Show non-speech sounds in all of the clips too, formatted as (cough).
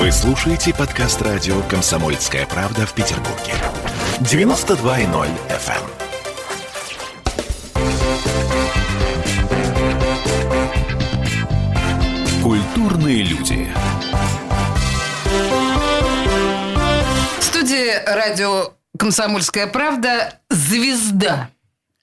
Вы слушаете подкаст радио «Комсомольская правда» в Петербурге. 92.0 FM. Культурные люди. В студии радио «Комсомольская правда» звезда.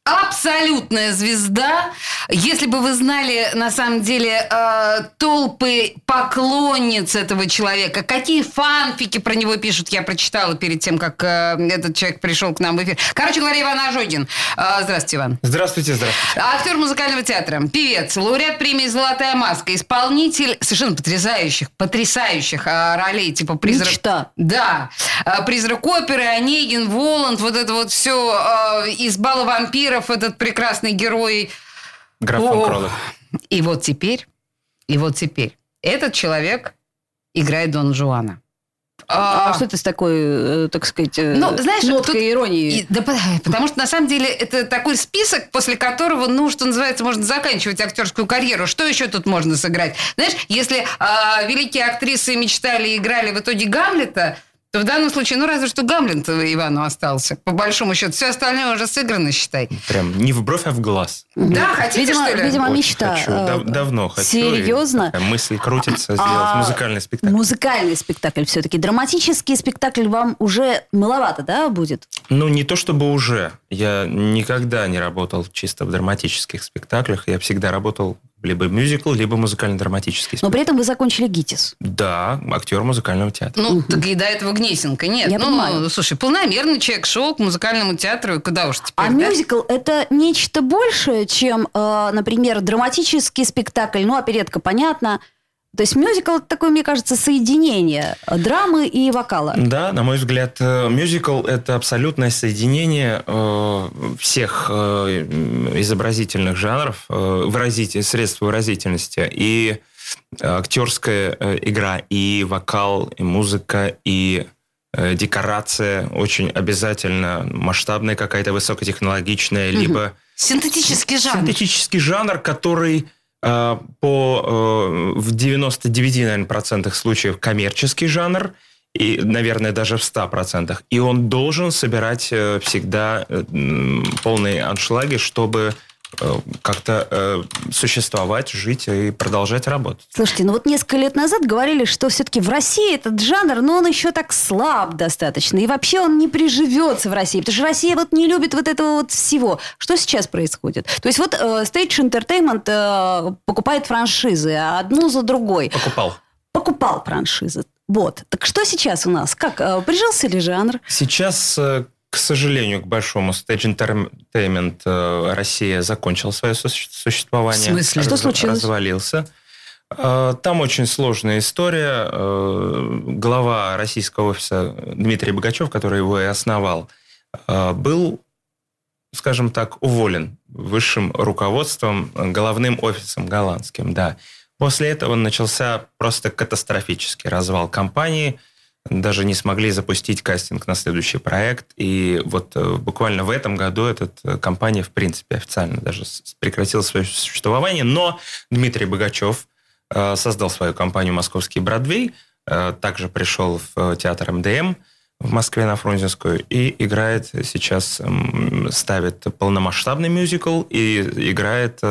Абсолютная звезда. Если бы вы знали, на самом деле, э, толпы поклонниц этого человека, какие фанфики про него пишут, я прочитала перед тем, как э, этот человек пришел к нам в эфир. Короче говоря, Иван Ожогин. Э, здравствуйте, Иван. Здравствуйте, здравствуйте. Актер музыкального театра, певец, лауреат премии «Золотая маска», исполнитель совершенно потрясающих, потрясающих э, ролей, типа «Призрак». Мечта. Да. Э, «Призрак оперы», «Онегин», «Воланд», вот это вот все э, из «Бала вампиров», этот прекрасный герой. Граф фон Кролов. И вот теперь, и вот теперь этот человек играет Дон Жуана. А, что это с такой, э, так сказать, э, Ну, знаешь, ноткой тут- иронии? И- да, по- потому что на самом деле это такой список, после которого, ну, что называется, можно заканчивать актерскую карьеру. Что еще тут можно сыграть? Знаешь, если а, великие актрисы мечтали и играли в итоге Гамлета, то в данном случае, ну, разве что Гамлет Ивану остался. По большому счету, все остальное уже сыграно, считай. Прям не в бровь, а в глаз. Да, хотите, видимо, что ли? видимо, Очень мечта. хочу. э, Дав- давно хочу. Серьезно? мысль крутится сделать А, музыкальный спектакль. Музыкальный спектакль все-таки. Драматический спектакль вам уже маловато, да, будет? Ну, не то чтобы уже. Я никогда не работал чисто в драматических спектаклях. Я всегда работал либо мюзикл, либо музыкально-драматический Но при этом вы закончили ГИТИС. Да, актер музыкального театра. Ну, так и до этого Гнесинка нет. Я ну, понимаю. слушай, полномерный человек шел к музыкальному театру, и куда уж теперь, А да? мюзикл – это нечто большее, чем, э, например, драматический спектакль. Ну, оперетка, понятно. То есть мюзикл – это такое, мне кажется, соединение драмы и вокала. Да, на мой взгляд, э, мюзикл – это абсолютное соединение э, всех э, изобразительных жанров, выразитель, средств выразительности. И актерская игра, и вокал, и музыка, и декорация очень обязательно масштабная какая-то, высокотехнологичная, либо Синтетический жанр. синтетический жанр, который по э, в 99, наверное, процентах случаев коммерческий жанр, и, наверное, даже в 100%. И он должен собирать э, всегда э, полные аншлаги, чтобы э, как-то э, существовать, жить и продолжать работать. Слушайте, ну вот несколько лет назад говорили, что все-таки в России этот жанр, но он еще так слаб достаточно. И вообще он не приживется в России, потому что Россия вот не любит вот этого вот всего. Что сейчас происходит? То есть вот э, Stage Entertainment э, покупает франшизы одну за другой. Покупал. Покупал франшизы. Вот. Так что сейчас у нас? Как? э, Прижился ли жанр? Сейчас, э, к сожалению, к большому, Stage Entertainment э, Россия закончил свое суще- существование. В смысле? Что случилось? Развалился. Э, Там очень сложная история. Э, Глава российского офиса Дмитрий Богачев, который его и основал, был, скажем так, уволен высшим руководством, головным офисом голландским, да. После этого начался просто катастрофический развал компании. Даже не смогли запустить кастинг на следующий проект. И вот э, буквально в этом году эта э, компания, в принципе, официально даже прекратила свое существование. Но Дмитрий Богачев э, создал свою компанию «Московский Бродвей», также пришел в театр МДМ в Москве на Фрунзенскую и играет сейчас, ставит полномасштабный мюзикл и играет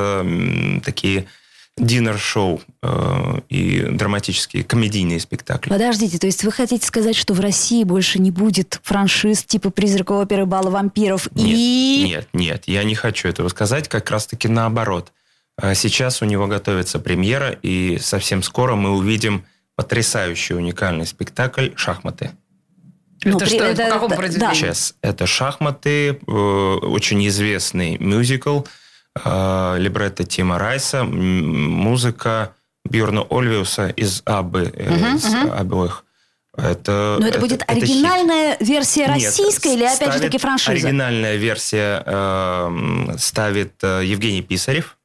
такие динер-шоу э, и драматические комедийные спектакли. Подождите, то есть вы хотите сказать, что в России больше не будет франшиз типа «Призрак оперы», «Бала вампиров» и... Нет, нет, я не хочу этого сказать, как раз-таки наоборот. А Сейчас у него готовится премьера, и совсем скоро мы увидим потрясающий уникальный спектакль «Шахматы». Ну, Это при- что, это это- по какому да, произведению? Сейчас это «Шахматы», э, очень известный мюзикл, э, либретто Тима Райса, музыка Бьорна Ольвиуса из Абы, э, из обоих. Это, Но это, будет это хит. оригинальная версия Нет, российская или опять же таки франшиза? Оригинальная версия э, ставит э, Евгений Писарев,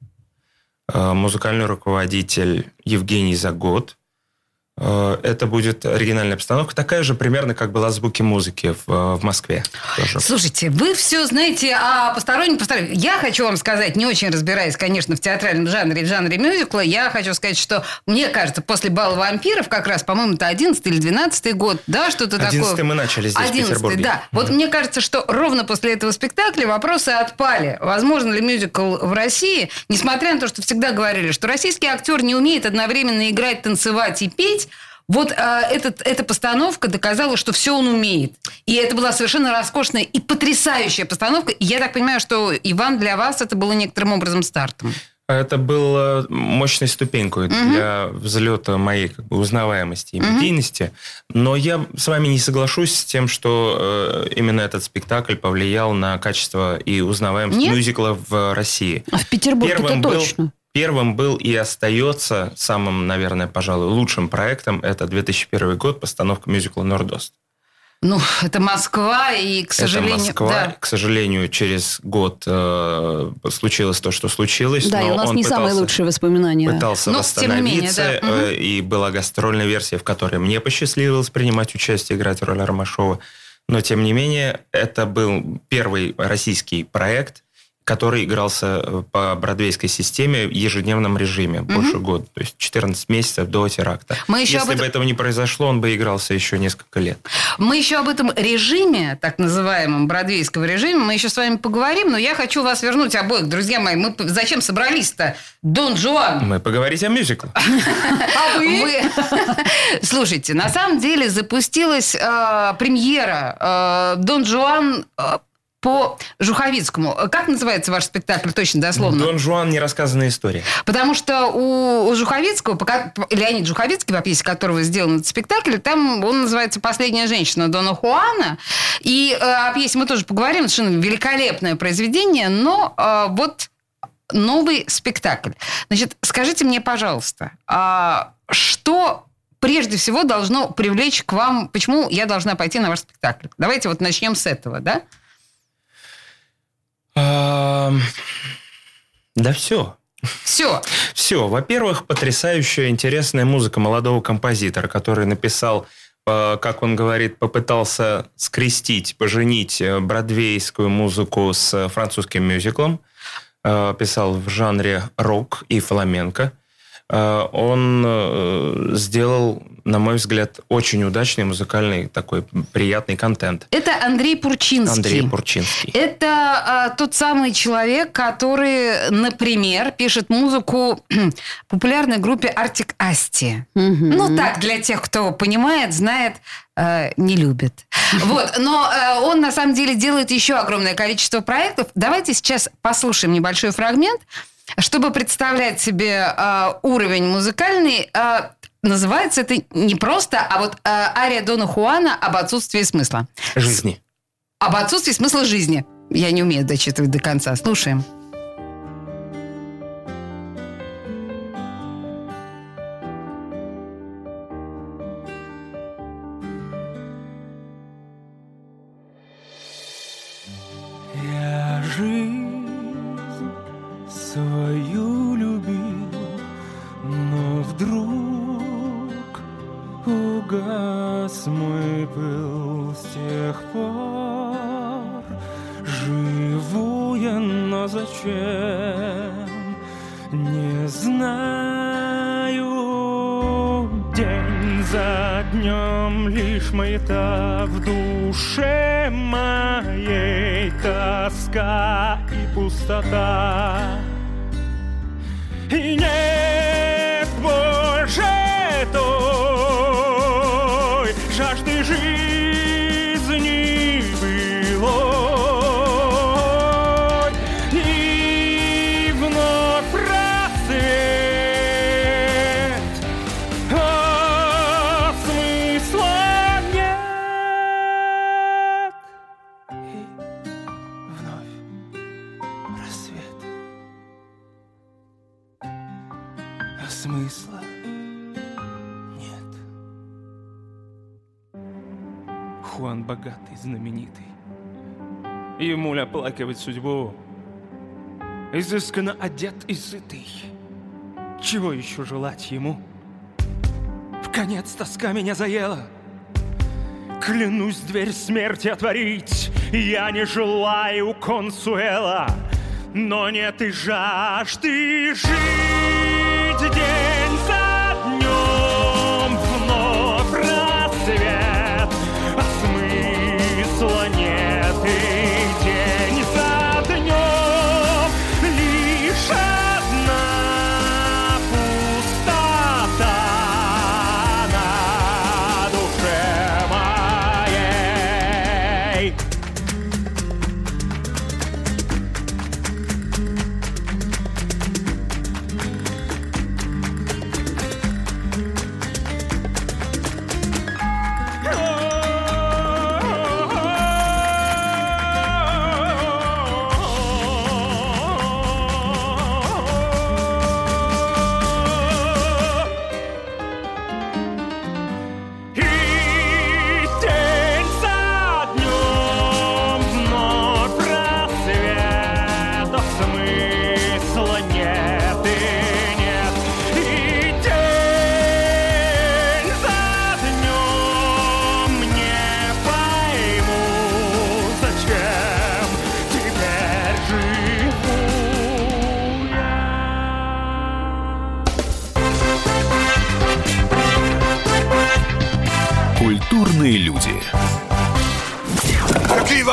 э, музыкальный руководитель Евгений Загод, Э, это будет оригинальная постановка, такая же примерно, как была звуки музыки в, э, в Москве. Тоже. Слушайте, вы все знаете о постороннем постороннем. Я хочу вам сказать, не очень разбираясь, конечно, в театральном жанре, в жанре мюзикла, я хочу сказать, что мне кажется, после «Бала вампиров», как раз, по-моему, это 11 или 12 год, да, что-то такое. 11 мы начали здесь, 11 в Петербурге. да. Вот mm-hmm. мне кажется, что ровно после этого спектакля вопросы отпали. Возможно ли мюзикл в России, несмотря на то, что всегда говорили, что российский актер не умеет одновременно играть, танцевать и петь, вот а, этот, эта постановка доказала, что все он умеет. И это была совершенно роскошная и потрясающая постановка. И я так понимаю, что, Иван, для вас это было некоторым образом стартом. Это было мощной ступенькой угу. для взлета моей как бы, узнаваемости и медийности. Угу. Но я с вами не соглашусь с тем, что э, именно этот спектакль повлиял на качество и узнаваемость Нет? мюзикла в России. А в Петербурге это точно. Первым был и остается самым, наверное, пожалуй, лучшим проектом. Это 2001 год, постановка мюзикла «Нордост». Ну, это Москва, и, к сожалению... Это Москва. Да. К сожалению, через год э, случилось то, что случилось. Да, но и у нас он не пытался, самые лучшие воспоминания. Пытался но, восстановиться, менее, да. э, и была гастрольная версия, в которой мне посчастливилось принимать участие, играть роль Ромашова. Но, тем не менее, это был первый российский проект, который игрался э, по бродвейской системе в ежедневном режиме угу. больше года, то есть 14 месяцев до теракта. Мы еще Если этом... бы этого не произошло, он бы игрался еще несколько лет. Мы еще об этом режиме, так называемом бродвейского режиме, мы еще с вами поговорим, но я хочу вас вернуть обоих, друзья мои. Мы зачем собрались-то? Дон Жуан. Мы поговорить о мюзикле. (laughs) А вы? (laughs) Слушайте, на самом деле запустилась э, премьера э, Дон Жуан по Жуховицкому. Как называется ваш спектакль точно, дословно? Дон Жуан нерассказанная история. Потому что у, Жуховицкого, пока, Леонид Жуховицкий, по пьесе которого сделан этот спектакль, там он называется «Последняя женщина Дона Хуана». И э, о пьесе мы тоже поговорим. Совершенно великолепное произведение, но э, вот новый спектакль. Значит, скажите мне, пожалуйста, а что прежде всего должно привлечь к вам, почему я должна пойти на ваш спектакль? Давайте вот начнем с этого, да? Да все. Все. Все. Во-первых, потрясающая интересная музыка молодого композитора, который написал, э, как он говорит, попытался скрестить, поженить э, бродвейскую музыку с французским мюзиклом. Э, писал в жанре рок и фламенко. Он сделал на мой взгляд, очень удачный музыкальный такой приятный контент. Это Андрей Пурчинский. Андрей Пурчинский. Это а, тот самый человек, который, например, пишет музыку (clears throat) популярной группе Артик Асти. Ну так, для тех, кто понимает, знает, э, не любит. (laughs) Вот, но э, он на самом деле делает еще огромное количество проектов. Давайте сейчас послушаем небольшой фрагмент, чтобы представлять себе э, уровень музыкальный. Э, называется это не просто, а вот э, ария Дона Хуана об отсутствии смысла. Жизни. Об отсутствии смысла жизни. Я не умею дочитывать до конца. Слушаем. Тает-то в душе моей тоска и пустота. И не оплакивать судьбу. Изысканно одет и сытый. Чего еще желать ему? В конец тоска меня заела. Клянусь дверь смерти отворить, я не желаю консуэла, но нет и жажды жить день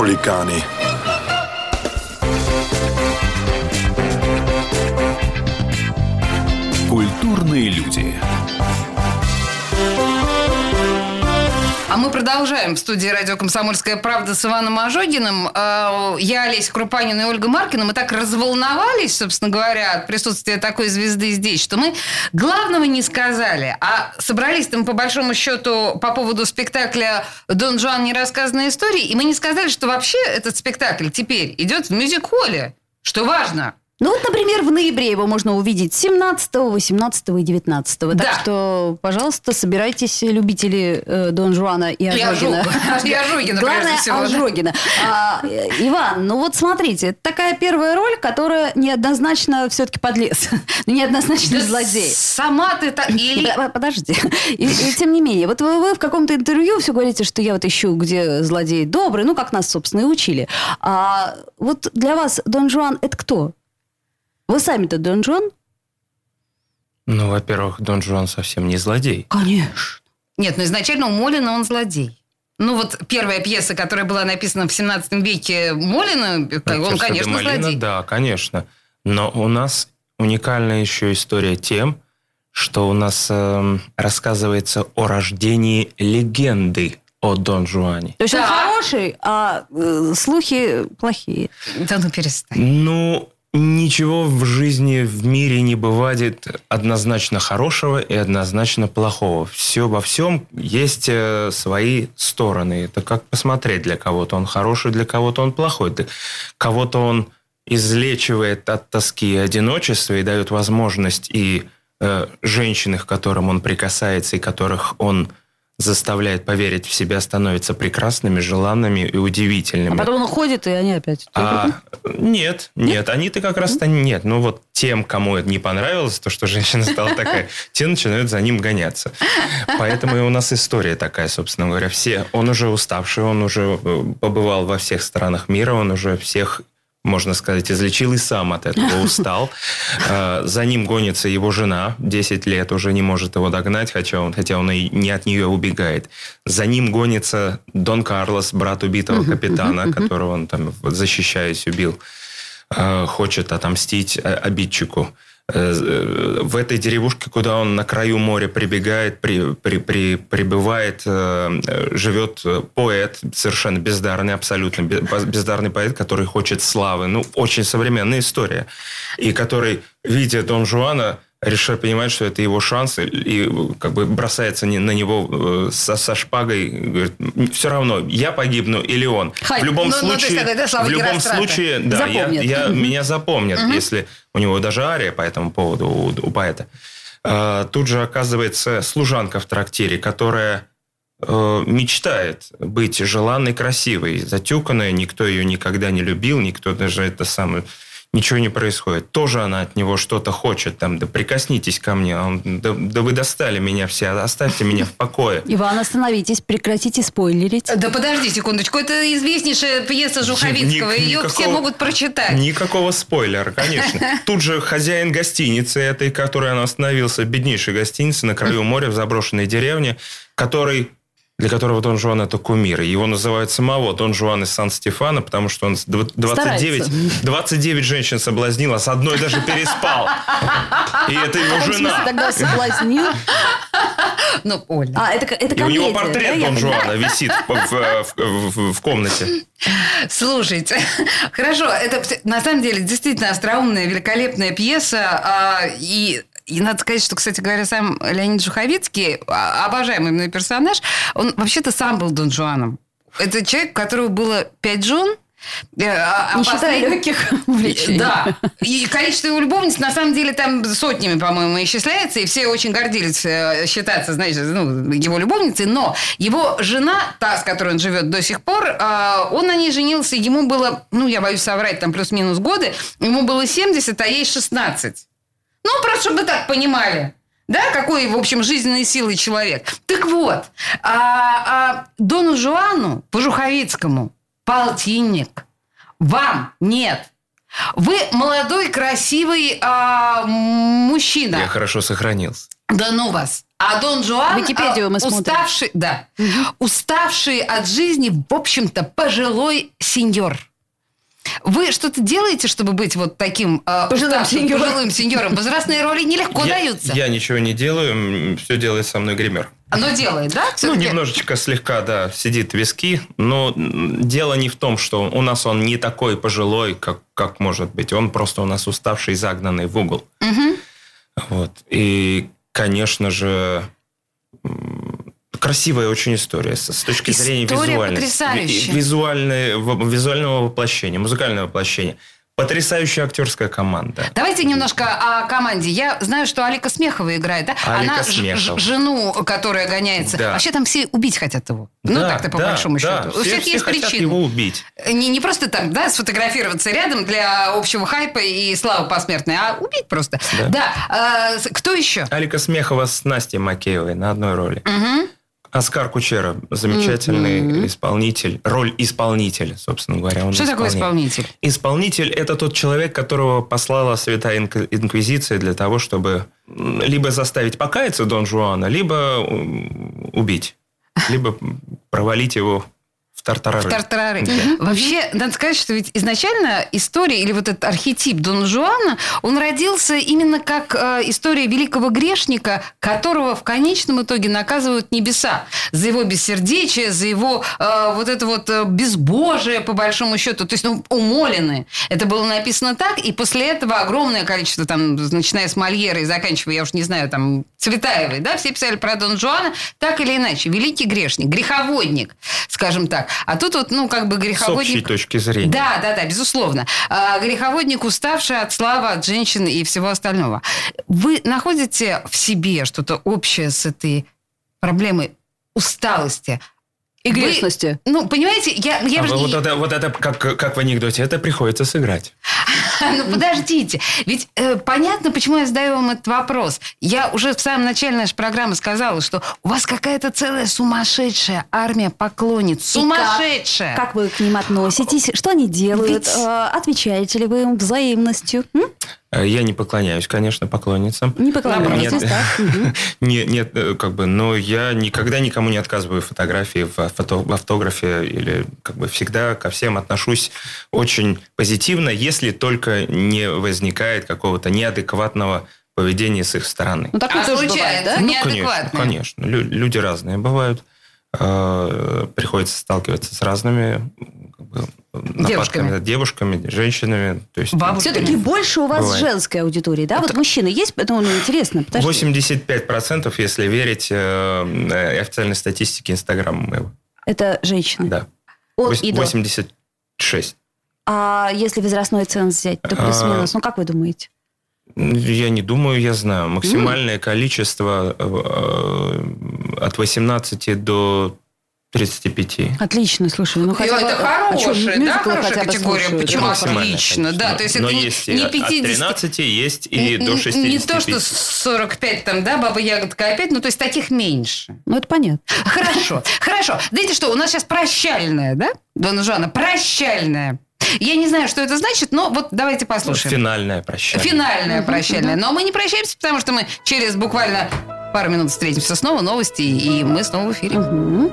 Хулиганы. Культурные люди. Мы продолжаем в студии радио «Комсомольская правда» с Иваном Ожогиным. Э, Я, Олеся Крупанина и Ольга Маркина. Мы так разволновались, собственно говоря, от присутствия такой звезды здесь, что мы главного не сказали. А собрались там, по большому счету, по поводу спектакля «Дон Жуан. Нерассказанная история». И мы не сказали, что вообще этот спектакль теперь идет в мюзик-холле. Что важно. Ну вот, например, в ноябре его можно увидеть 17, 18 и 19. Так Да. что, пожалуйста, собирайтесь, любители э, Дон Жуана и Ожогина. Ожог- и Ожогина, (laughs) Главное, всего, да. Ожогина. А, э, Иван, ну вот смотрите, это такая первая роль, которая неоднозначно все-таки подлец. (laughs) неоднозначно Да злодей. Сама ты так... Или... Под- Подожди. И, и тем не менее, вот вы, вы в каком-то интервью все говорите, что я вот ищу, где злодей добрый, ну, как нас, собственно, и учили. А вот для вас Дон Жуан – это кто? Вы сами-то Дон Жуан? Ну, во-первых, Дон Жуан совсем не злодей. Конечно. Нет, ну изначально у Молина он злодей. Ну вот первая пьеса, которая была написана в 17 веке Молина, он, Отец конечно, Малина, злодей. Да, конечно. Но у нас уникальная еще история тем, что у нас эм, рассказывается о рождении легенды о Дон Жуане. То есть он Да. хороший, а э, слухи плохие. Да ну перестань. Ну, ничего в жизни, в мире не бывает однозначно хорошего и однозначно плохого. Все во всем есть э, свои стороны. Это как посмотреть, для кого-то он хороший, для кого-то он плохой. Кого-то он излечивает от тоски и одиночества и дает возможность и э, женщины, к которым он прикасается, и которых он заставляет поверить в себя, становятся прекрасными, желанными и удивительными. А потом он уходит, и они опять... А, нет, нет, они-то как раз-то нет. Ну вот тем, кому это не понравилось, то, что женщина стала такая, (laughs) те начинают за ним гоняться. Поэтому и у нас история такая, собственно говоря. Все, он уже уставший, он уже э, побывал во всех странах мира, он уже всех можно сказать, излечил и сам от этого (laughs) устал. Э, За ним гонится его жена, 10 лет уже не может его догнать, хотя он, хотя он и не от нее убегает. За ним гонится Дон Карлос, брат убитого капитана, которого он там, защищаясь, убил. Э, Хочет отомстить э, обидчику. Э, в этой деревушке, куда он на краю моря прибегает, при, при, при, прибывает, э, живет поэт, совершенно бездарный, абсолютно бездарный поэт, который хочет славы. Ну, очень современная история. И который, видя Дон Жуана, решил понимать, что это его шанс, и как бы бросается на него э, со, со шпагой, говорит, все равно, я погибну или он. Хай, в любом ну, ну, случае, ну, сказать, в любом случае, да, я, я, меня запомнят, угу. если у него даже ария по этому поводу у, у поэта. А, тут же оказывается служанка в трактире, которая э, мечтает быть желанной, красивой, затюканная, никто ее никогда не любил, никто даже это самое ничего не происходит. Тоже она от него что-то хочет, там, да прикоснитесь ко мне, он, да, да вы достали меня все, оставьте меня в покое. (laughs) Иван, остановитесь, прекратите спойлерить. Да подожди секундочку, это известнейшая пьеса Жуховицкого, Ник- ее никакого, все могут прочитать. Никакого спойлера, конечно. (laughs) Тут же хозяин гостиницы этой, которой он остановился, беднейшей гостиницы на краю моря в заброшенной деревне, который для которого Дон Жуан это кумир. Его называют самого Дон Жуан из Сан-Стефана, потому что он 29, 29 женщин соблазнил, а с одной даже переспал. И это его жена. тогда соблазнил? Ну, Оля. А, это, это И у него портрет да, Дон Жуана висит в, в, в, в комнате. Слушайте, (laughs) хорошо, это на самом деле действительно остроумная, великолепная пьеса, а, и и надо сказать, что, кстати говоря, сам Леонид Жуховицкий, а, обожаемый мной персонаж, он вообще-то сам был Дон Жуаном. Это человек, у которого было пять жен, э, а, а не считая легких (laughs) увлечений. Да. И количество его любовниц, на самом деле, там сотнями, по-моему, исчисляется. И все очень гордились э, считаться, значит, ну, его любовницей. Но его жена, та, с которой он живет до сих пор, а, он на ней женился. Ему было, ну, я боюсь соврать, там плюс-минус годы. Ему было 70, а ей 16. Ну, просто чтобы вы так понимали. Да, какой, в общем, жизненной силы человек. Так вот, а, а Дону Жуану Пожуховицкому полтинник. Вам нет. Вы молодой, красивый а, мужчина. Я хорошо сохранился. Да ну вас. А Дон Жуан, Википедию мы уставший, да, угу. уставший от жизни, в общем-то, пожилой сеньор. Вы что-то делаете, чтобы быть вот таким э, пожилым, сеньором. пожилым сеньором? Возрастные роли нелегко я, даются. Я ничего не делаю, все делает со мной гример. Оно делает, да? Ну, немножечко слегка, да, сидит виски, но дело не в том, что у нас он не такой пожилой, как, как может быть. Он просто у нас уставший, загнанный в угол. Угу. Вот. И, конечно же, красивая очень история с точки история зрения визуальной. потрясающая. Визуальной, визуального воплощения, музыкального воплощения. Потрясающая актерская команда. Давайте немножко о команде. Я знаю, что Алика Смехова играет, да? Алика Она Смехова. жену, которая гоняется. Да. Вообще там все убить хотят его. Ну, да, так-то по да, большому да. счету. Все, У всех все есть хотят причины. его убить. Не, не просто так, да, сфотографироваться рядом для общего хайпа и славы посмертной, а убить просто. Да. да. А, кто еще? Алика Смехова с Настей Макеевой на одной роли. Угу. Оскар Кучера, замечательный mm-hmm. исполнитель, роль исполнителя, собственно говоря. Он Что такое исполнитель? Исполнитель – это тот человек, которого послала Святая Инквизиция для того, чтобы либо заставить покаяться Дон Жуана, либо убить, либо провалить его в тартарары. В тартарары. Да. Вообще, надо сказать, что ведь изначально история или вот этот архетип Дон Жуана, он родился именно как э, история великого грешника, которого в конечном итоге наказывают небеса за его бессердечие, за его э, вот это вот э, безбожие, по большому счету. То есть, ну, умолены. Это было написано так, и после этого огромное количество, там, начиная с Мольера и заканчивая, я уж не знаю, там, Цветаевой, да, все писали про Дон Жуана, так или иначе. Великий грешник, греховодник, скажем так. А тут вот, ну, как бы греховодник... С общей точки зрения. Да, да, да, безусловно. А, греховодник, уставший от славы, от женщин и всего остального. Вы находите в себе что-то общее с этой проблемой усталости, и грешности. Вы, ну, понимаете, я... я а же... вот, это, вот это, как, как в анекдоте, это приходится сыграть. (laughs) Ну, подождите. Ведь э, понятно, почему я задаю вам этот вопрос. Я уже в самом начале нашей программы сказала, что у вас какая-то целая сумасшедшая армия поклонниц. Сумасшедшая! Как, как вы к ним относитесь? Что они делают? Ведь... Э, отвечаете ли вы им взаимностью? М? Э, Я не поклоняюсь, конечно, поклонницам. Не поклоняйтесь, Нет. так. Мгм. (laughs) Не- Нет, э, как бы, но я никогда никому не отказываю в фотографии, в, фото- в автографе, или как бы всегда ко всем отношусь очень позитивно, если только не возникает какого-то неадекватного поведения с их стороны. Ну, такое А тоже бывает, да? Ну, конечно, конечно. Лю- люди разные бывают. Э, Приходится сталкиваться с разными как бы, Девушками. девушками, женщинами. То есть Бабушками. Все-таки больше у вас Бывает. женской аудитории, да? Вот мужчины есть? Ну, ну, интересно, подожди. 85%, если верить э, э, официальной статистике Инстаграма моего. Это женщины. Да. От Вось- и до. 86. А если возрастной ценз взять, то плюс-минус, А, ну, как вы думаете? Я не думаю, я знаю. Максимальное количество э, от 18 до 35. Отлично, слушай. Ну, И хотя это а хорошая, да, мюзиклы хорошая хотя бы категория. слушают? Почему Ну, Максимальное отлично? Да, то есть Но это не- есть не от- 50. от 13 есть и до н- 65. Не то, что 45 там, да, баба ягодка опять, ну, то есть таких меньше. Ну, это понятно. Хорошо, (laughs) хорошо. Знаете что, у нас сейчас прощальная, да, Дона Жана? Прощальная. Я не знаю, что это значит, но вот давайте послушаем. Финальное прощание. Финальная прощальная. Но мы не прощаемся, потому что мы через буквально пару минут встретимся снова, новости, и мы снова в эфире. Мгм.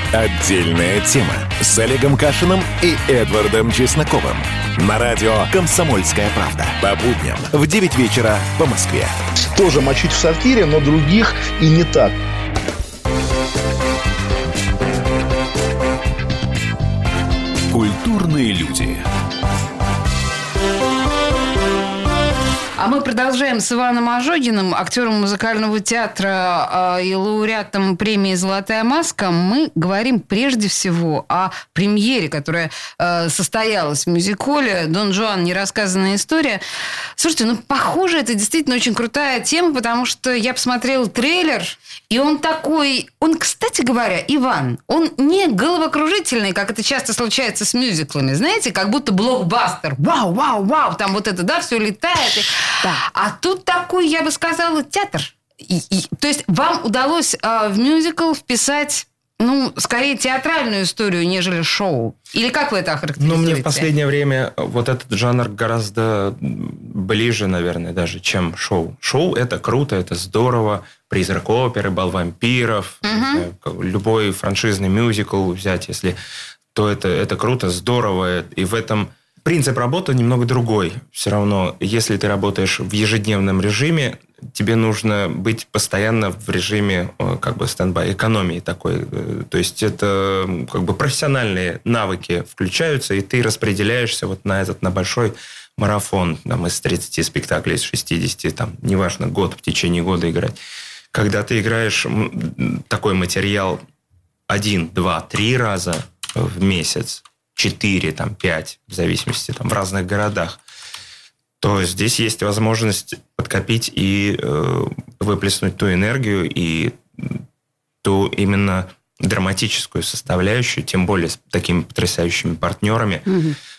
Отдельная тема с Олегом Кашиным и Эдвардом Чесноковым. На радио «Комсомольская правда». По будням в 9 вечера по Москве. Тоже мочить в сортире, но других и не так. Культурные люди. А мы продолжаем с Иваном Ожогиным, актером музыкального театра э, и лауреатом премии «Золотая маска». Мы говорим прежде всего о премьере, которая э, состоялась в мюзикле «Дон Жуан. Нерассказанная история». Слушайте, ну, похоже, это действительно очень крутая тема, потому что я посмотрела трейлер, и он такой... Он, кстати говоря, Иван, он не головокружительный, как это часто случается с мюзиклами. Знаете, как будто блокбастер. Вау, вау, вау. Там вот это, да, все летает. А тут такой, я бы сказала, театр. И- и- то есть вам удалось а, в мюзикл вписать, ну, скорее театральную историю, нежели шоу? Или как вы это Ну, охарактеризуете? мне в последнее время вот этот жанр гораздо ближе, наверное, даже, чем шоу. Шоу – это круто, это здорово. Призрак оперы, бал вампиров, знаю, как- любой франшизный мюзикл взять, если то это, это круто, здорово. И в этом принцип работы немного другой. Все равно, если ты работаешь в ежедневном режиме, тебе нужно быть постоянно в режиме э, как бы стендбай, экономии такой. Э, То есть это как бы профессиональные навыки включаются, и ты распределяешься вот на этот, на большой марафон там, из 30 спектаклей, из 60, там, неважно, год, в течение года играть. Когда ты играешь такой материал один, два, три раза в месяц, четыре, там, пять, в зависимости, там, в разных городах, то здесь есть возможность подкопить и э, выплеснуть ту энергию и ту именно драматическую составляющую, тем более с такими потрясающими партнерами.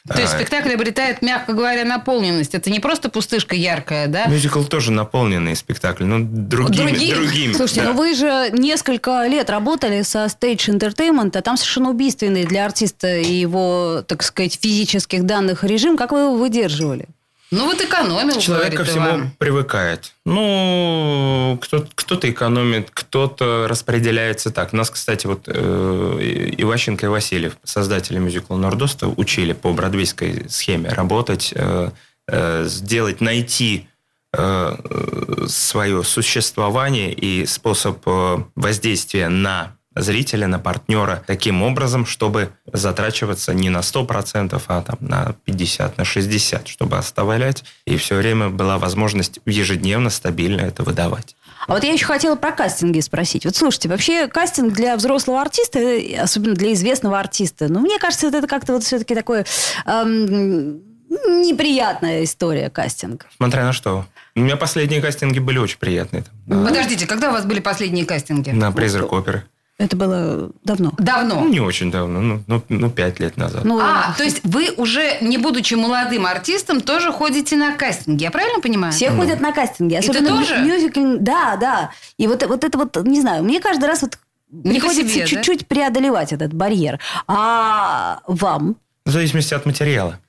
То есть А, спектакль обретает, мягко говоря, наполненность. Это не просто пустышка яркая, да? Мюзикл тоже наполненный спектакль, но другими. Другими. другими Слушайте, да. ну вы же несколько лет работали со Stage Entertainment, а там совершенно убийственный для артиста и его, так сказать, физических данных режим. Как вы его выдерживали? Ну вот экономил, Человек ко всему Иван. привыкает. Ну, кто- кто-то экономит, кто-то распределяется так. Нас, кстати, вот э, Иващенко и Васильев, создатели мюзикла «Нордоста», учили по бродвейской схеме работать, э, э, сделать, найти э, свое существование и способ э, воздействия на зрителя, на партнера таким образом, чтобы затрачиваться не на 100%, а там на 50, на 60, чтобы оставлять. И все время была возможность ежедневно, стабильно это выдавать. А вот я еще хотела про кастинги спросить. Вот слушайте, вообще кастинг для взрослого артиста, э, особенно для известного артиста, ну, мне кажется, это как-то вот все-таки такое эм, неприятная история кастинг. Смотря на что. У меня последние кастинги были очень приятные. там, Подождите, когда у вас были последние кастинги? На «Призрак оперы». Это было давно. Давно. Ну, не очень давно, ну, ну, ну, пять лет назад. Ну, А, то есть вы уже, не будучи молодым артистом, тоже ходите на кастинги, я правильно понимаю? Все ходят на кастинги. ты Особенно тоже? мю- мюзикл. Да, да. И вот, вот это вот, не знаю, мне каждый раз вот Не приходится себе, да? чуть-чуть преодолевать этот барьер. А вам? В зависимости от материала.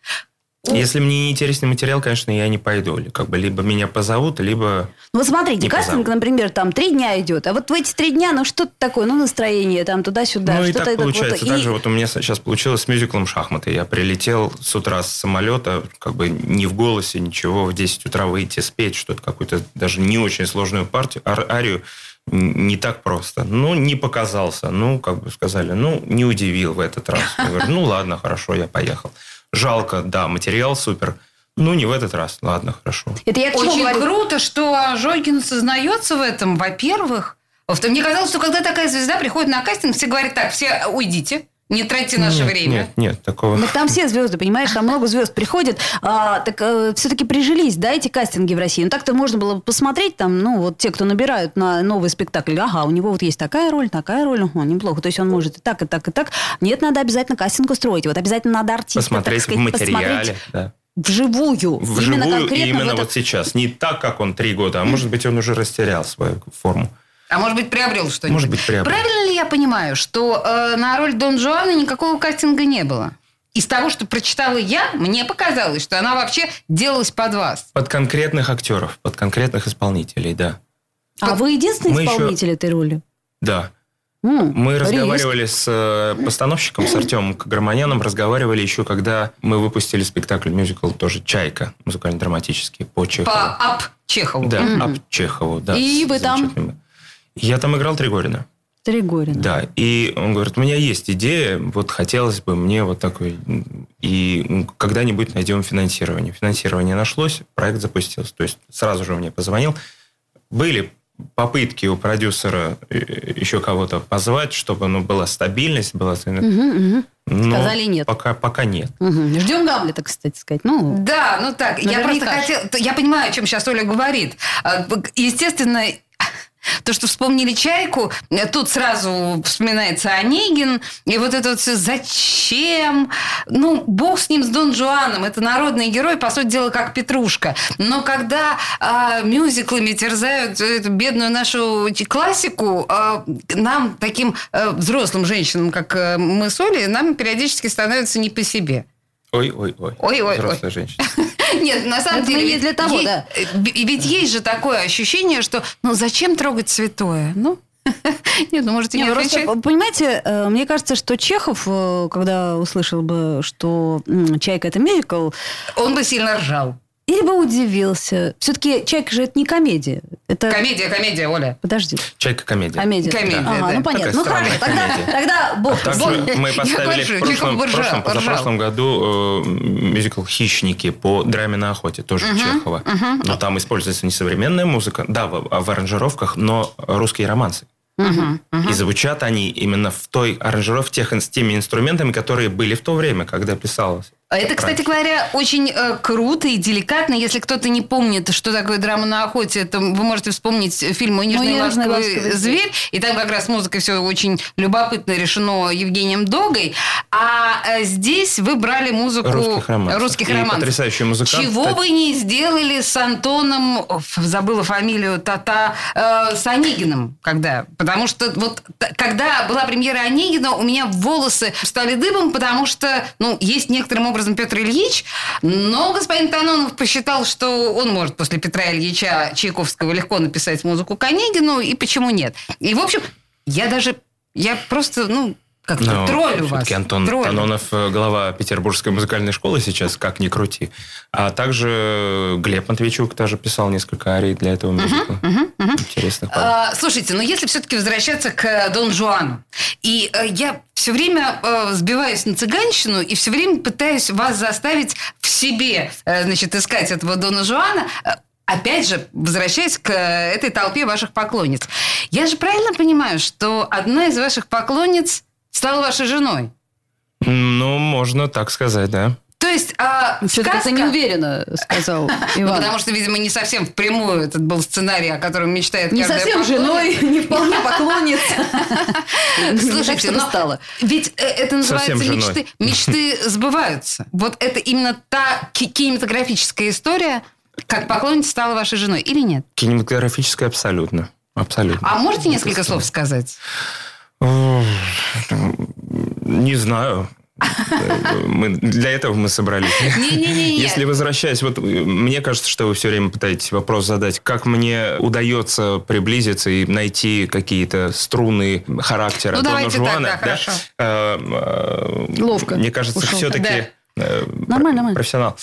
Если мне не интересный материал, конечно, я не пойду. Как бы либо меня позовут, либо... Ну, вот смотрите, кастинг, позовут. например, там три дня идет, а вот в эти три дня, ну, что-то такое, ну, настроение там туда-сюда, ну и так получается. вот. Так И- вот у меня сейчас получилось с мюзиклом «Шахматы». Я прилетел с утра с самолета, как бы не в голосе, ничего, в 10 утра выйти спеть что-то, какую-то даже не очень сложную партию, ар- арию, не так просто. Ну, не показался. Ну, как бы сказали, ну, не удивил в этот раз. Я говорю, ну, ладно, хорошо, я поехал. Жалко, да, материал супер. Ну, не в этот раз. Ладно, хорошо. Это я Очень говорю? круто, что Жойкин сознается в этом, во-первых. Во-вторых, Мне казалось, что когда такая звезда приходит на кастинг, все говорят так, все уйдите, не тратьте наше нет, время. Нет, нет, такого... Так там все звезды, понимаешь, там много звезд приходит. А, так все-таки прижились, да, эти кастинги в России. Ну, так-то можно было бы посмотреть там, ну, вот те, кто набирают на новый спектакль. Ага, у него вот есть такая роль, такая роль, о, неплохо. То есть он может и так, и так, и так. Нет, надо обязательно кастинг устроить. Вот обязательно надо артиста, Посмотреть так сказать, в материале. посмотреть Да. вживую. Вживую именно конкретно именно в это- вот сейчас. Не так, как он три года, а может быть, он уже растерял свою форму. А может быть, приобрел что-нибудь. Может быть, приобрел. Правильно ли я понимаю, что э, на роль Дон Жуана никакого кастинга не было? Из того, что прочитала я, мне показалось, что она вообще делалась под вас. Под конкретных актеров, под конкретных исполнителей, да. А вы единственный Мы еще- исполнитель этой роли? Да. М, Мы риск. разговаривали с э, постановщиком, с Артемом Каграманяном, разговаривали еще, когда мы выпустили спектакль мюзикл тоже «Чайка», музыкально-драматический, по Чехову. По ап Чехову. Да, Мгм. ап Чехову, да. И вы там? Я там играл Тригорина. Тригорина. Да, и он говорит, у меня есть идея, вот хотелось бы мне вот такой, и когда-нибудь найдем финансирование. Финансирование нашлось, проект запустился. То есть сразу же мне позвонил. Были попытки у продюсера э, еще кого-то позвать, чтобы ну, была стабильность, была... Мгм, мгм. но Сказали нет. Пока, пока нет. Мгм. Ждем Гамлета, кстати сказать. Ну, Да, ну так, я просто Наверняка. хотела... Я понимаю, о чем сейчас Оля говорит. А, Естественно, то, что вспомнили «Чайку», э, тут сразу вспоминается Онегин, и вот это вот все «Зачем?». Ну, бог с ним, с Дон Жуаном. Это народный герой, по сути дела, как Петрушка. Но когда а, мюзиклами терзают эту бедную нашу классику, а, нам, таким а, взрослым женщинам, как э, мы с Олей, нам периодически становится не по себе. Ой-ой-ой. Ой-ой-ой. Взрослая женщина. Нет, на самом Это деле... не для того, да. э, Ведь есть же такое ощущение, что ну зачем трогать святое? Ну, (laughs) нет, ну может и Не, не просто, понимаете, э, мне кажется, что Чехов, э, когда услышал бы, что «Чайка» — это мюзикл, Он бы сильно ржал. Или бы удивился. Все-таки «Чайка» же это не комедия. Это... Комедия, комедия, Оля. Подожди. Чайка-комедия. Комедия. Комедия, Ага, да. ну понятно. Такая Ну хорошо, тогда, комедия. тогда бог Также бог. мы поставили в прошлом, прошлом, позапрошлом году э, мюзикл «Хищники» по драме на охоте, тоже Чехова. Но там используется не современная музыка, да, в, в аранжировках, но русские романсы. И звучат они именно в той аранжировке, тех, с теми инструментами, которые были в то время, когда писалось. Это, кстати говоря, очень э, круто и деликатно. Если кто-то не помнит, что такое драма на охоте, то вы можете вспомнить фильм «Мой нежный «Мой нежный ласковый ласковый зверь». И там как раз музыкой все очень любопытно решено Евгением Догой. А э, здесь вы брали музыку Русских романсов. русских И потрясающий музыкант, Чего кстати. вы не сделали с Антоном, забыла фамилию, Тата, э, с Онегиным, когда? Потому что вот когда была премьера Онегина, у меня волосы стали дыбом, потому что, ну, есть некоторым образом Петр Ильич, но господин Танонов посчитал, что он может после Петра Ильича Чайковского легко написать музыку к Онегину, и почему нет? И, в общем, я даже, я просто, ну, как-то Но троллю вас. все-таки Антон троллю. Танонов э, глава Петербургской музыкальной школы сейчас, как ни крути. А также Глеб Матвейчук тоже писал несколько арий для этого мюзикла. Интересных. А, слушайте, но если все-таки возвращаться к э, Дон Жуану, и э, я все время э, сбиваюсь на цыганщину и все время пытаюсь вас заставить в себе, э, значит, искать этого Дона Жуана, э, Опять же, возвращаясь к э, этой толпе ваших поклонниц. Я же правильно понимаю, что одна из ваших поклонниц стала вашей женой? Ну, можно так сказать, да. То есть а, Что-то сказка- не уверенно сказал (laughs) Ну, Иван. потому что, видимо, не совсем впрямую этот был сценарий, о котором мечтает Не совсем поклонница. женой, (laughs) не вполне поклонница. (laughs) Слушайте, но стало. ведь э, это называется мечты. Мечты сбываются. Вот это именно та ки- кинематографическая история, как поклонница стала вашей женой, или нет? Кинематографическая абсолютно. Абсолютно. А можете несколько слов сказать? Не знаю. Мы, для этого мы собрались. Не-не-не. Если возвращаясь, вот э, мне кажется, что вы все время пытаетесь вопрос задать, как мне удается приблизиться и найти какие-то струны характера Ну, Дона давайте так, Жуана. да, хорошо. Э, э, Ловко Мне кажется, ушел. все-таки... Нормально, нормально. Профессионал.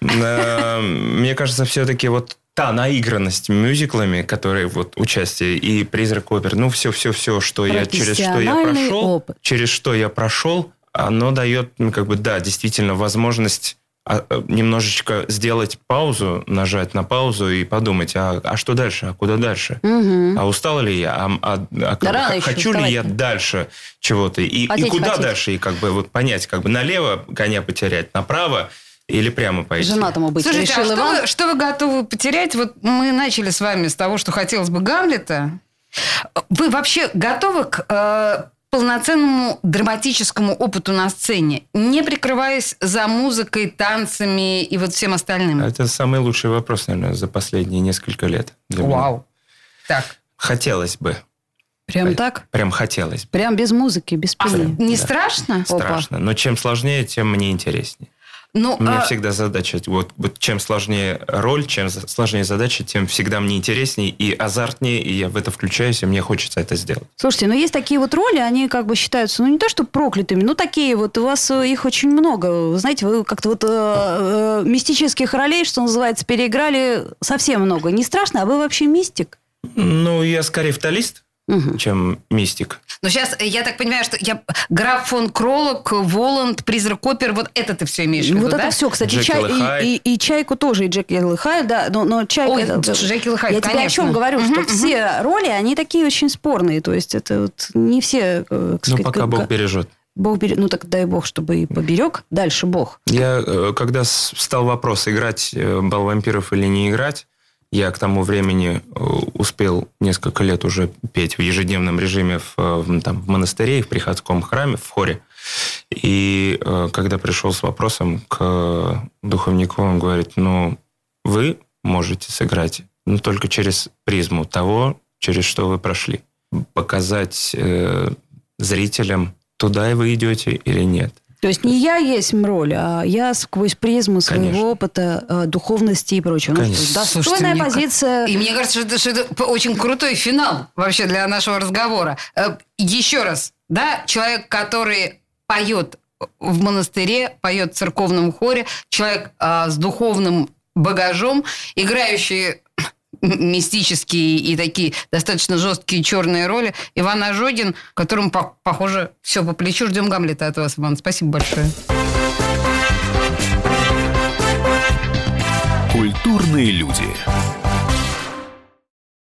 Э, Мне кажется, все-таки вот та наигранность мюзиклами, которые вот участие и призрак опер, ну все, все, все, что я через что я прошел, опыт. через что я прошел, оно дает, ну, как бы, да, действительно, возможность а, а, немножечко сделать паузу, нажать на паузу и подумать, а, а что дальше, а куда дальше? Мгм. А устал ли я? А, а- а как- х- еще хочу ли я дальше чего-то? И, и куда хотеть. дальше? И как бы вот понять, как бы налево коня потерять, направо или прямо пойти. Женатому быть Слушайте, а решил что Иван. вы, что вы готовы потерять? Вот мы начали с вами с того, что хотелось бы Гамлета. Вы вообще готовы к э, полноценному драматическому опыту на сцене, не прикрываясь за музыкой, танцами и вот всем остальным? Это самый лучший вопрос, наверное, за последние несколько лет. для меня. Вау. Так, Хотелось бы. Прям так? Прям хотелось бы. Прям без музыки, без а пения. не страшно? Страшно. Но чем сложнее, тем мне интереснее. Ну, У меня а, всегда задача, вот, вот чем сложнее роль, чем сложнее задача, тем всегда мне интереснее и азартнее, и я в это включаюсь, и мне хочется это сделать. Слушайте, но есть такие вот роли, они как бы считаются, ну не то что проклятыми, но такие вот, у вас э, их очень много. Знаете, вы как-то вот э, э, мистических ролей, что называется, переиграли совсем много. Не страшно, а вы вообще мистик? Ну, я скорее фаталист. Мгм. чем мистик. Но сейчас я так понимаю, что я граф фон Кролок, Воланд, призрак опер, вот это ты все имеешь в виду, вот да? это все, кстати, Джекил чай, и и, и, и чайку тоже, и Джекил и да, но, но чайка... Ой, это- Джекил и Я тебе о конечно. чем говорю, что мгм. все роли, они такие очень спорные, то есть это вот не все, э, Ну, пока как- Бог бережет. Бог берег, ну так дай Бог, чтобы и поберег, дальше Бог. Я, э, когда с- встал вопрос, играть э, бал вампиров или не играть, я к тому времени э, успел несколько лет уже петь в ежедневном режиме в, э, там, в монастыре, в приходском храме, в хоре. И э, когда пришел с вопросом к духовнику, он говорит, ну, вы можете сыграть, но только через призму того, через что вы прошли. Показать э, зрителям, туда и вы идете или нет. То есть не я есть роль, а я сквозь призму своего Конечно. опыта, э, духовности и прочего. Ну, Конечно. Слушайте, достойная мне ка- позиция. И мне кажется, что это, что это очень крутой финал вообще для нашего разговора. Э, Еще раз, да, человек, который поет в монастыре, поет в церковном хоре, человек а, с духовным багажом, играющий мистические и такие достаточно жесткие черные роли. Иван Ожогин, которому, по- похоже, все по плечу. Ждем Гамлета от вас, Иван. Спасибо большое. Культурные люди.